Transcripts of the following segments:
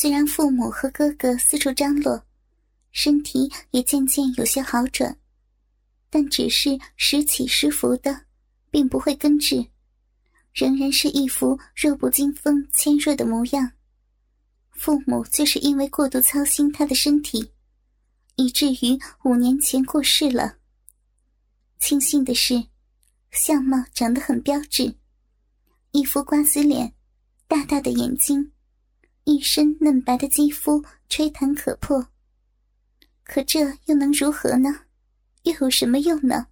虽然父母和哥哥四处张罗，身体也渐渐有些好转，但只是时起时伏的，并不会根治，仍然是一副弱不禁风、纤弱的模样。父母就是因为过度操心他的身体，以至于五年前过世了。庆幸的是，相貌长得很标致，一副瓜子脸，大大的眼睛。一身嫩白的肌肤，吹弹可破。可这又能如何呢？又有什么用呢？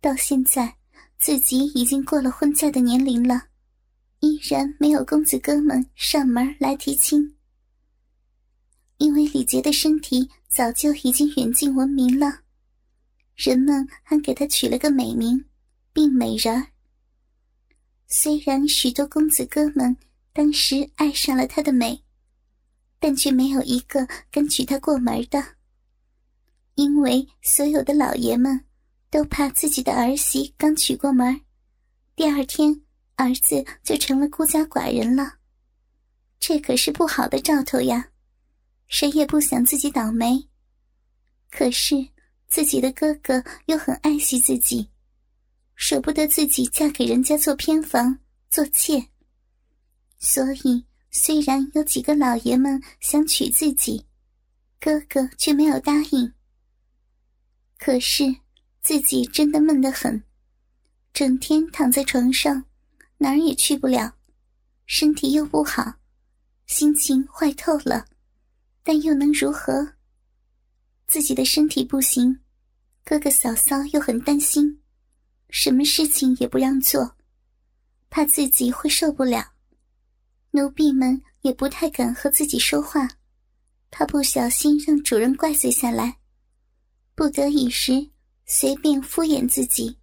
到现在，自己已经过了婚嫁的年龄了，依然没有公子哥们上门来提亲。因为李杰的身体早就已经远近闻名了，人们还给他取了个美名——病美人。虽然许多公子哥们。当时爱上了她的美，但却没有一个敢娶她过门的，因为所有的老爷们都怕自己的儿媳刚娶过门，第二天儿子就成了孤家寡人了，这可是不好的兆头呀！谁也不想自己倒霉，可是自己的哥哥又很爱惜自己，舍不得自己嫁给人家做偏房做妾。所以，虽然有几个老爷们想娶自己，哥哥却没有答应。可是自己真的闷得很，整天躺在床上，哪儿也去不了，身体又不好，心情坏透了。但又能如何？自己的身体不行，哥哥嫂嫂又很担心，什么事情也不让做，怕自己会受不了。奴婢们也不太敢和自己说话，怕不小心让主人怪罪下来。不得已时，随便敷衍自己。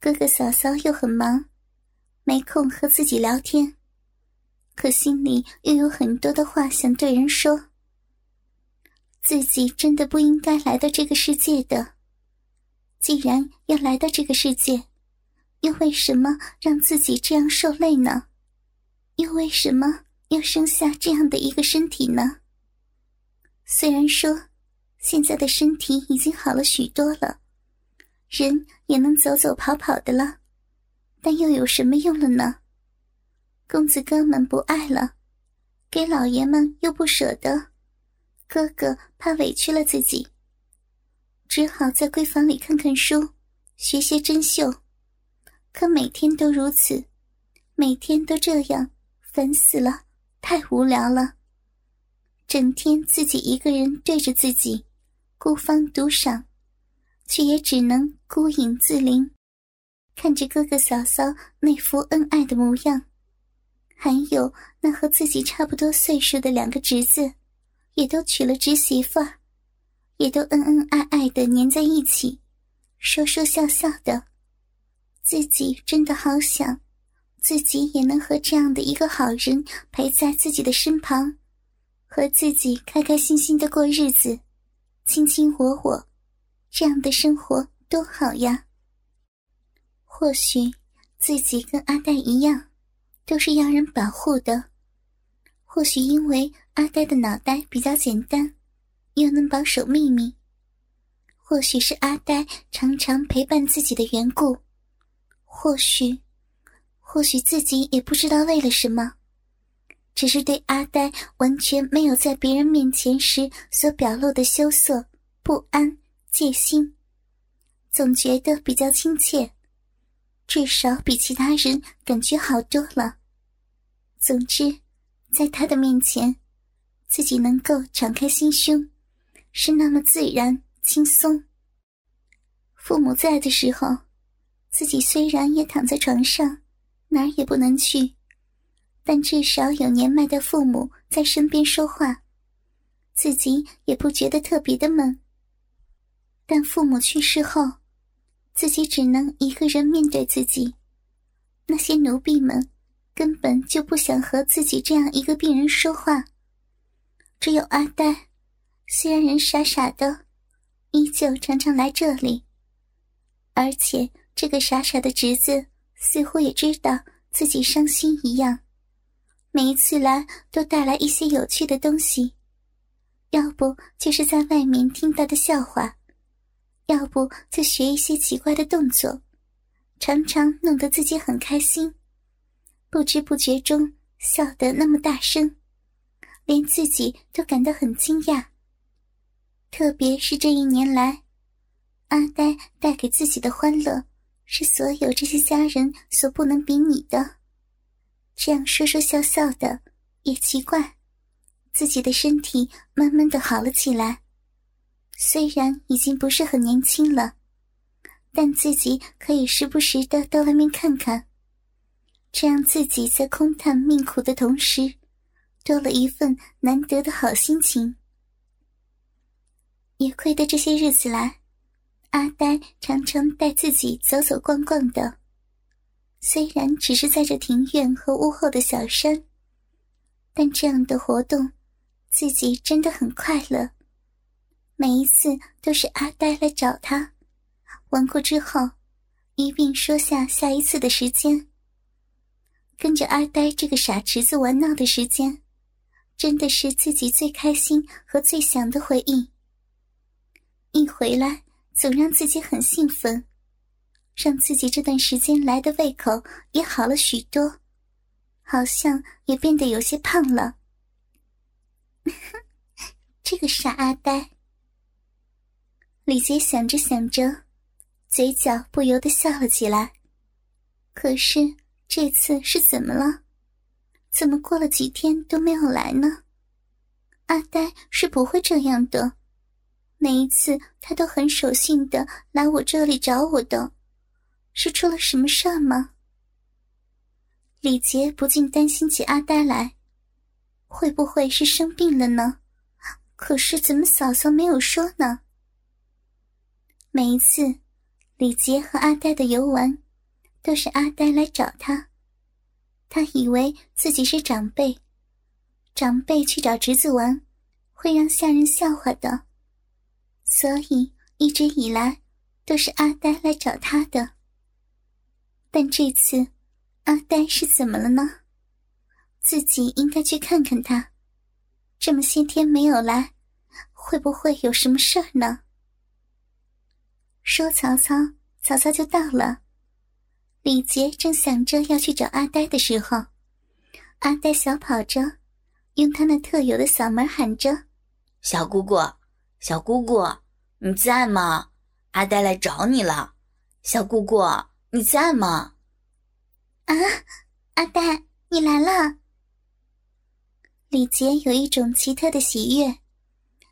哥哥嫂嫂又很忙，没空和自己聊天，可心里又有很多的话想对人说。自己真的不应该来到这个世界的，既然要来到这个世界，又为什么让自己这样受累呢？又为什么要生下这样的一个身体呢？虽然说现在的身体已经好了许多了，人也能走走跑跑的了，但又有什么用了呢？公子哥们不爱了，给老爷们又不舍得，哥哥怕委屈了自己，只好在闺房里看看书，学些针绣。可每天都如此，每天都这样。烦死了，太无聊了。整天自己一个人对着自己，孤芳独赏，却也只能孤影自怜，看着哥哥嫂嫂那副恩爱的模样，还有那和自己差不多岁数的两个侄子，也都娶了侄媳妇儿，也都恩恩爱爱的黏在一起，说说笑笑的，自己真的好想。自己也能和这样的一个好人陪在自己的身旁，和自己开开心心的过日子，卿卿我我，这样的生活多好呀！或许自己跟阿呆一样，都是要人保护的；或许因为阿呆的脑袋比较简单，又能保守秘密；或许是阿呆常常陪伴自己的缘故；或许……或许自己也不知道为了什么，只是对阿呆完全没有在别人面前时所表露的羞涩、不安、戒心，总觉得比较亲切，至少比其他人感觉好多了。总之，在他的面前，自己能够敞开心胸，是那么自然轻松。父母在的时候，自己虽然也躺在床上。哪儿也不能去，但至少有年迈的父母在身边说话，自己也不觉得特别的闷。但父母去世后，自己只能一个人面对自己。那些奴婢们根本就不想和自己这样一个病人说话。只有阿呆，虽然人傻傻的，依旧常常来这里，而且这个傻傻的侄子。似乎也知道自己伤心一样，每一次来都带来一些有趣的东西，要不就是在外面听到的笑话，要不就学一些奇怪的动作，常常弄得自己很开心，不知不觉中笑得那么大声，连自己都感到很惊讶。特别是这一年来，阿呆带给自己的欢乐，是所有这些家人所不能比拟的。这样说说笑笑的，也奇怪，自己的身体慢慢的好了起来。虽然已经不是很年轻了，但自己可以时不时的到外面看看，这样自己在空叹命苦的同时，多了一份难得的好心情。也亏得这些日子来，阿呆常常带自己走走逛逛的。虽然只是在这庭院和屋后的小山，但这样的活动，自己真的很快乐。每一次都是阿呆来找他，玩过之后，一并说下下一次的时间。跟着阿呆这个傻侄子玩闹的时间，真的是自己最开心和最想的回忆。一回来，总让自己很兴奋，让自己这段时间来的胃口也好了许多，好像也变得有些胖了。这个傻阿呆，李杰想着想着，嘴角不由得笑了起来。可是这次是怎么了？怎么过了几天都没有来呢？阿呆是不会这样的。每一次他都很守信的来我这里找我的，是出了什么事儿吗？李杰不禁担心起阿呆来，会不会是生病了呢？可是怎么嫂嫂没有说呢？每一次，李杰和阿呆的游玩，都是阿呆来找他，他以为自己是长辈，长辈去找侄子玩，会让下人笑话的。所以一直以来都是阿呆来找他的，但这次阿呆是怎么了呢？自己应该去看看他，这么些天没有来，会不会有什么事儿呢？说曹操，曹操就到了。李杰正想着要去找阿呆的时候，阿呆小跑着，用他那特有的嗓门喊着：“小姑姑。”小姑姑，你在吗？阿呆来找你了。小姑姑，你在吗？啊，阿呆，你来了。李杰有一种奇特的喜悦，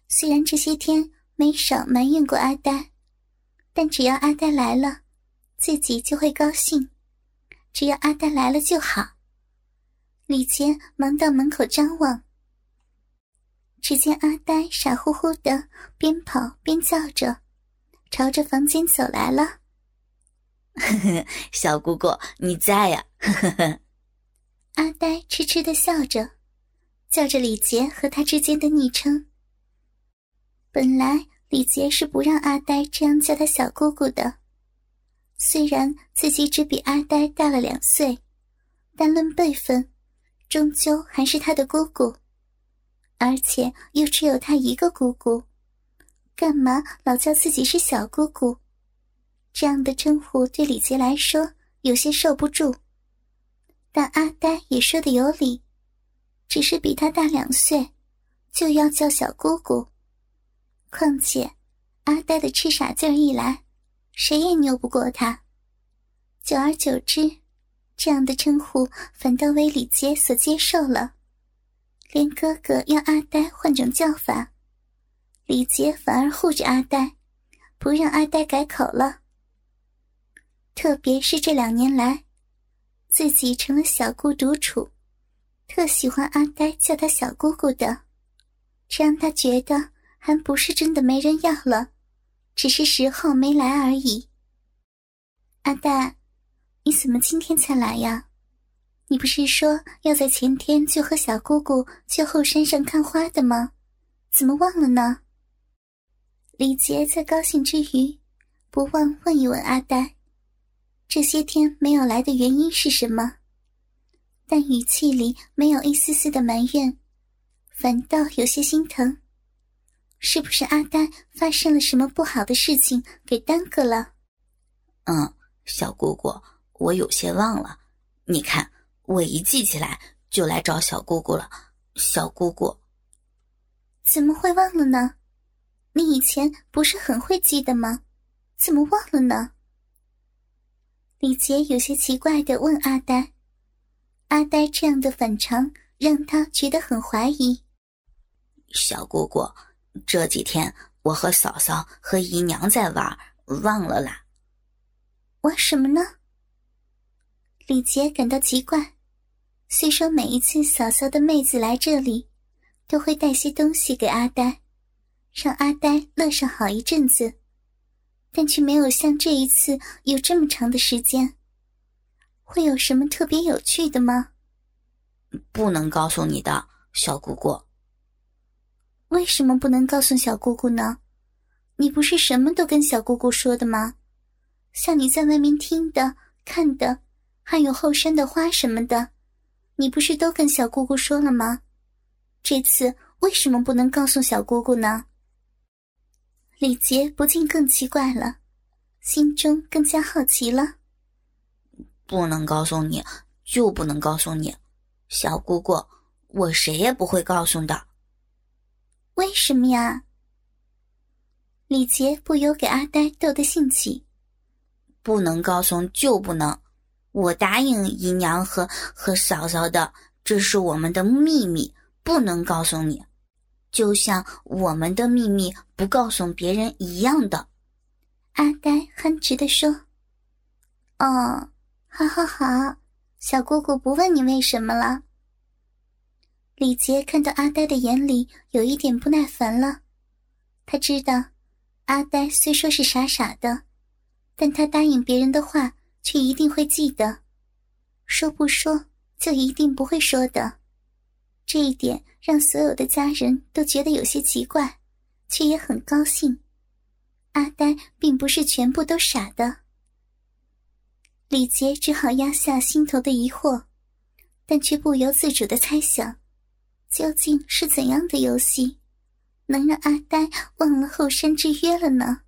虽然这些天没少埋怨过阿呆，但只要阿呆来了，自己就会高兴。只要阿呆来了就好。李杰忙到门口张望。只见阿呆傻乎乎的，边跑边叫着，朝着房间走来了。小姑姑，你在呀？阿呆痴痴的笑着，叫着李杰和他之间的昵称。本来李杰是不让阿呆这样叫他小姑姑的，虽然自己只比阿呆大了两岁，但论辈分，终究还是他的姑姑。而且又只有他一个姑姑，干嘛老叫自己是小姑姑？这样的称呼对李杰来说有些受不住。但阿呆也说的有理，只是比他大两岁，就要叫小姑姑。况且阿呆的痴傻劲儿一来，谁也拗不过他。久而久之，这样的称呼反倒为李杰所接受了。连哥哥要阿呆换种叫法，李杰反而护着阿呆，不让阿呆改口了。特别是这两年来，自己成了小姑独处，特喜欢阿呆叫他小姑姑的，这让他觉得还不是真的没人要了，只是时候没来而已。阿呆，你怎么今天才来呀？你不是说要在前天就和小姑姑去后山上看花的吗？怎么忘了呢？李杰在高兴之余，不忘问一问阿呆：这些天没有来的原因是什么？但语气里没有一丝丝的埋怨，反倒有些心疼。是不是阿呆发生了什么不好的事情给耽搁了？嗯，小姑姑，我有些忘了。你看，我一记起来就来找小姑姑了。小姑姑，怎么会忘了呢？你以前不是很会记得吗？怎么忘了呢？李杰有些奇怪的问阿呆。阿呆这样的反常让他觉得很怀疑。小姑姑，这几天我和嫂嫂和姨娘在玩，忘了啦。玩什么呢？李杰感到奇怪。虽说每一次嫂嫂的妹子来这里，都会带些东西给阿呆，让阿呆乐上好一阵子，但却没有像这一次有这么长的时间。会有什么特别有趣的吗？不能告诉你的，小姑姑。为什么不能告诉小姑姑呢？你不是什么都跟小姑姑说的吗？像你在外面听的、看的，还有后山的花什么的，你不是都跟小姑姑说了吗？这次为什么不能告诉小姑姑呢？李杰不禁更奇怪了，心中更加好奇了。不能告诉你，就不能告诉你，小姑姑，我谁也不会告诉的。为什么呀？李杰不由给阿呆逗得兴起。不能告诉就不能，我答应姨娘和和嫂嫂的，这是我们的秘密，不能告诉你，就像我们的秘密不告诉别人一样的。阿呆憨直的说：“哦。”好好好，小姑姑不问你为什么了。李杰看到阿呆的眼里有一点不耐烦了，他知道阿呆虽说是傻傻的，但他答应别人的话却一定会记得，说不说就一定不会说的。这一点让所有的家人都觉得有些奇怪，却也很高兴。阿呆并不是全部都傻的。李杰只好压下心头的疑惑，但却不由自主的猜想，究竟是怎样的游戏，能让阿呆忘了后山之约了呢？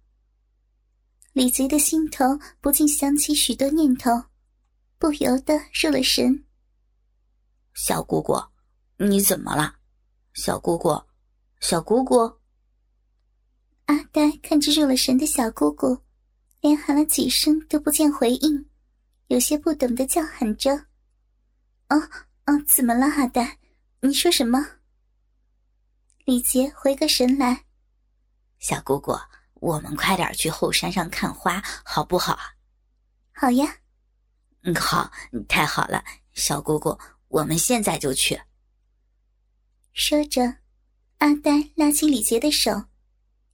李杰的心头不禁想起许多念头，不由得入了神。小姑姑，你怎么了？小姑姑，小姑姑。阿呆看着入了神的小姑姑，连喊了几声都不见回应。有些不懂的叫喊着：“哦哦，怎么了，阿呆？你说什么？”李杰回过神来：“小姑姑，我们快点去后山上看花，好不好？”“好呀。”“嗯，好，太好了，小姑姑，我们现在就去。”说着，阿呆拉起李杰的手，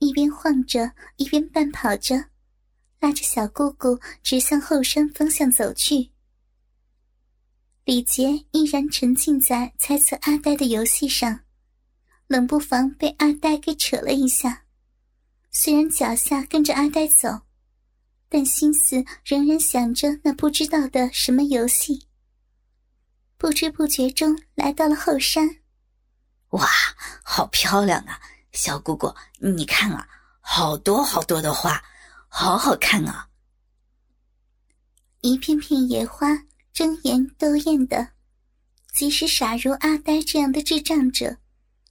一边晃着，一边半跑着。拉着小姑姑直向后山方向走去。李杰依然沉浸在猜测阿呆的游戏上，冷不防被阿呆给扯了一下。虽然脚下跟着阿呆走，但心思仍然想着那不知道的什么游戏。不知不觉中来到了后山。哇，好漂亮啊！小姑姑，你看啊，好多好多的花。好好看啊！一片片野花争妍斗艳的，即使傻如阿呆这样的智障者，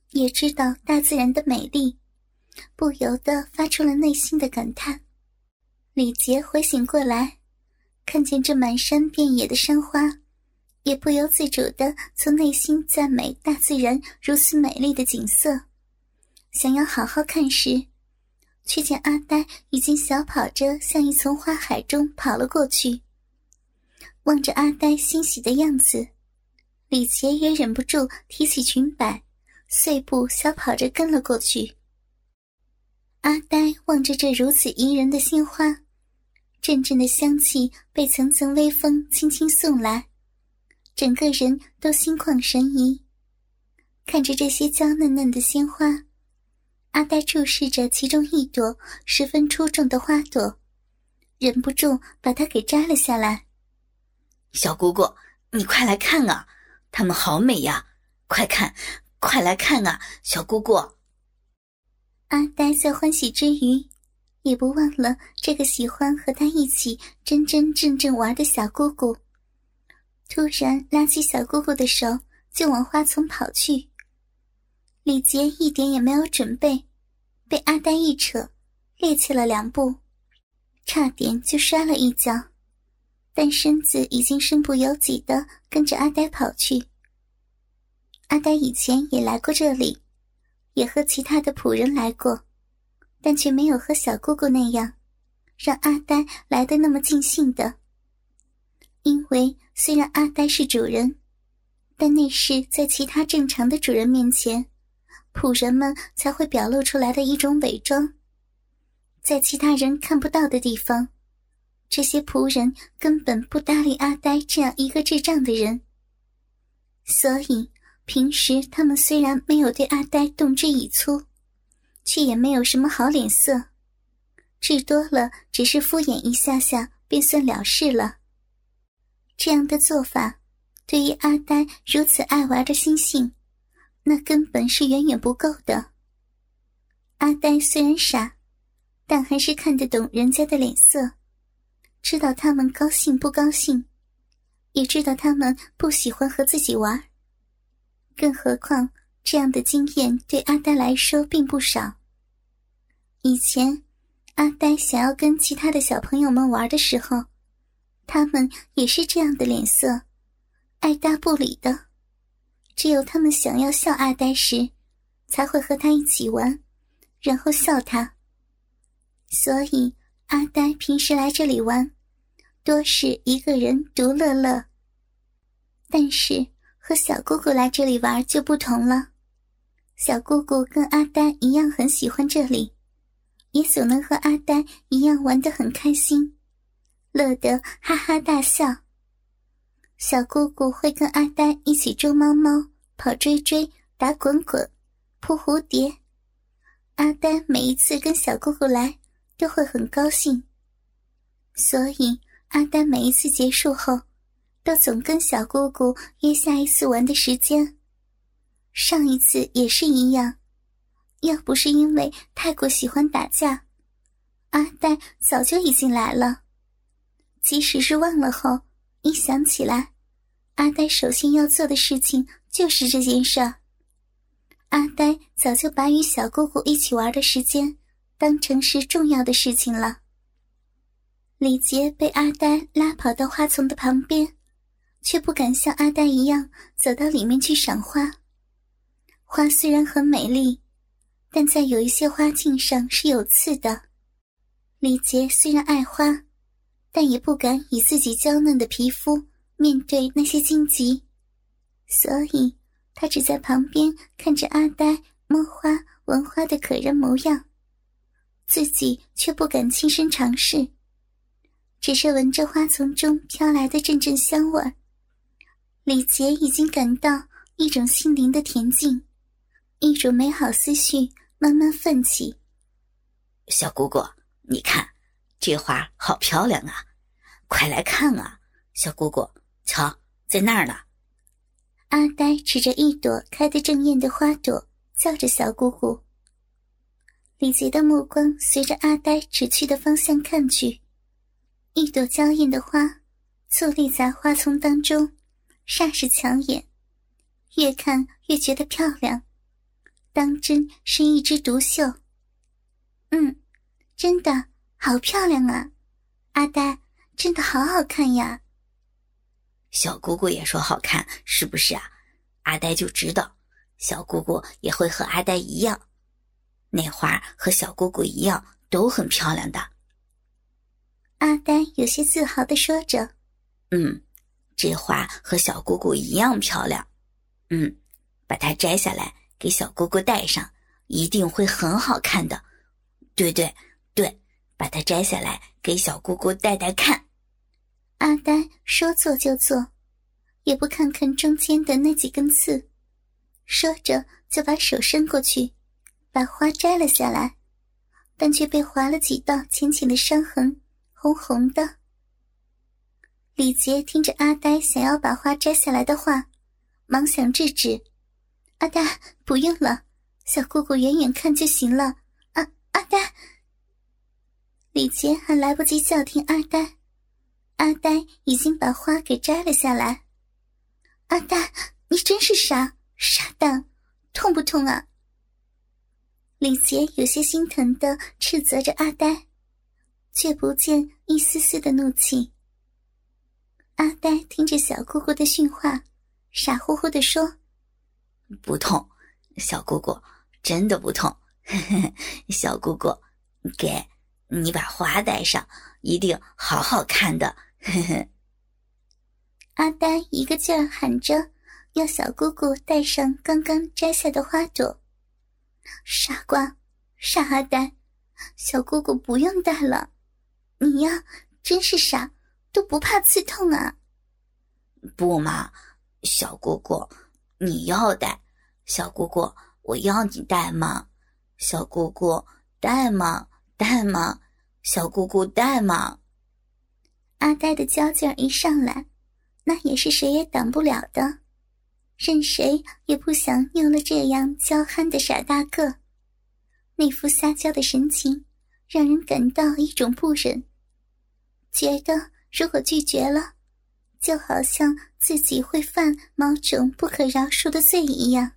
也知道大自然的美丽，不由得发出了内心的感叹。李杰回醒过来，看见这满山遍野的山花，也不由自主的从内心赞美大自然如此美丽的景色，想要好好看时。却见阿呆已经小跑着向一丛花海中跑了过去。望着阿呆欣喜的样子，李杰也忍不住提起裙摆，碎步小跑着跟了过去。阿呆望着这如此宜人的鲜花，阵阵的香气被层层微风轻轻送来，整个人都心旷神怡。看着这些娇嫩嫩的鲜花。阿呆注视着其中一朵十分出众的花朵，忍不住把它给摘了下来。小姑姑，你快来看啊！它们好美呀！快看，快来看啊，小姑姑！阿呆在欢喜之余，也不忘了这个喜欢和他一起真真正正玩的小姑姑。突然拉起小姑姑的手，就往花丛跑去。李杰一点也没有准备，被阿呆一扯，趔趄了两步，差点就摔了一跤，但身子已经身不由己的跟着阿呆跑去。阿呆以前也来过这里。也和其他的仆人来过，但却没有和小姑姑那样，让阿呆来的那么尽兴的。因为虽然阿呆是主人，但那是在其他正常的主人面前，仆人们才会表露出来的一种伪装。在其他人看不到的地方，这些仆人根本不搭理阿呆这样一个智障的人，所以。平时他们虽然没有对阿呆动之以粗，却也没有什么好脸色，至多了只是敷衍一下下便算了事了。这样的做法，对于阿呆如此爱玩的心性，那根本是远远不够的。阿呆虽然傻，但还是看得懂人家的脸色，知道他们高兴不高兴，也知道他们不喜欢和自己玩。更何况，这样的经验对阿呆来说并不少。以前，阿呆想要跟其他的小朋友们玩的时候，他们也是这样的脸色，爱搭不理的。只有他们想要笑阿呆时，才会和他一起玩，然后笑他。所以，阿呆平时来这里玩，多是一个人独乐乐。但是，和小姑姑来这里玩就不同了，小姑姑跟阿呆一样很喜欢这里，也总能和阿呆一样玩得很开心，乐得哈哈大笑。小姑姑会跟阿呆一起捉猫猫、跑追追、打滚滚、扑蝴蝶。阿呆每一次跟小姑姑来都会很高兴，所以阿呆每一次结束后。都总跟小姑姑约下一次玩的时间。上一次也是一样，要不是因为太过喜欢打架，阿呆早就已经来了。即使是忘了后，一想起来，阿呆首先要做的事情就是这件事。阿呆早就把与小姑姑一起玩的时间当成是重要的事情了。李杰被阿呆拉跑到花丛的旁边。却不敢像阿呆一样走到里面去赏花。花虽然很美丽，但在有一些花茎上是有刺的。李杰虽然爱花，但也不敢以自己娇嫩的皮肤面对那些荆棘，所以他只在旁边看着阿呆摸花、闻花的可人模样，自己却不敢亲身尝试，只是闻着花丛中飘来的阵阵香味儿。李杰已经感到一种心灵的恬静，一种美好思绪慢慢泛起。小姑姑，你看，这花好漂亮啊！快来看啊，小姑姑，瞧，在那儿呢。阿呆指着一朵开得正艳的花朵，叫着小姑姑。李杰的目光随着阿呆指去的方向看去，一朵娇艳的花矗立在花丛当中。煞是抢眼，越看越觉得漂亮，当真是一枝独秀。嗯，真的好漂亮啊！阿呆，真的好好看呀。小姑姑也说好看，是不是啊？阿呆就知道，小姑姑也会和阿呆一样，那花和小姑姑一样都很漂亮的。阿呆有些自豪的说着：“嗯。”这花和小姑姑一样漂亮，嗯，把它摘下来给小姑姑戴上，一定会很好看的。对对对，把它摘下来给小姑姑戴戴看。阿呆说做就做，也不看看中间的那几根刺，说着就把手伸过去，把花摘了下来，但却被划了几道浅浅的伤痕，红红的。李杰听着阿呆想要把花摘下来的话，忙想制止。阿呆，不用了，小姑姑远远看就行了。阿阿呆，李杰还来不及叫停阿呆，阿呆已经把花给摘了下来。阿呆，你真是傻傻蛋，痛不痛啊？李杰有些心疼的斥责着阿呆，却不见一丝丝的怒气。阿呆听着小姑姑的训话，傻乎乎的说：“不痛，小姑姑，真的不痛。小姑姑，给你把花戴上，一定好好看的。”阿呆一个劲儿喊着，要小姑姑戴上刚刚摘下的花朵。傻瓜，傻阿呆，小姑姑不用戴了，你呀，真是傻。都不怕刺痛啊？不嘛，小姑姑，你要戴，小姑姑，我要你戴嘛，小姑姑戴嘛，戴嘛，小姑姑戴嘛。阿呆的娇劲儿一上来，那也是谁也挡不了的，任谁也不想有了这样娇憨的傻大个，那副撒娇的神情，让人感到一种不忍，觉得。如果拒绝了，就好像自己会犯某种不可饶恕的罪一样。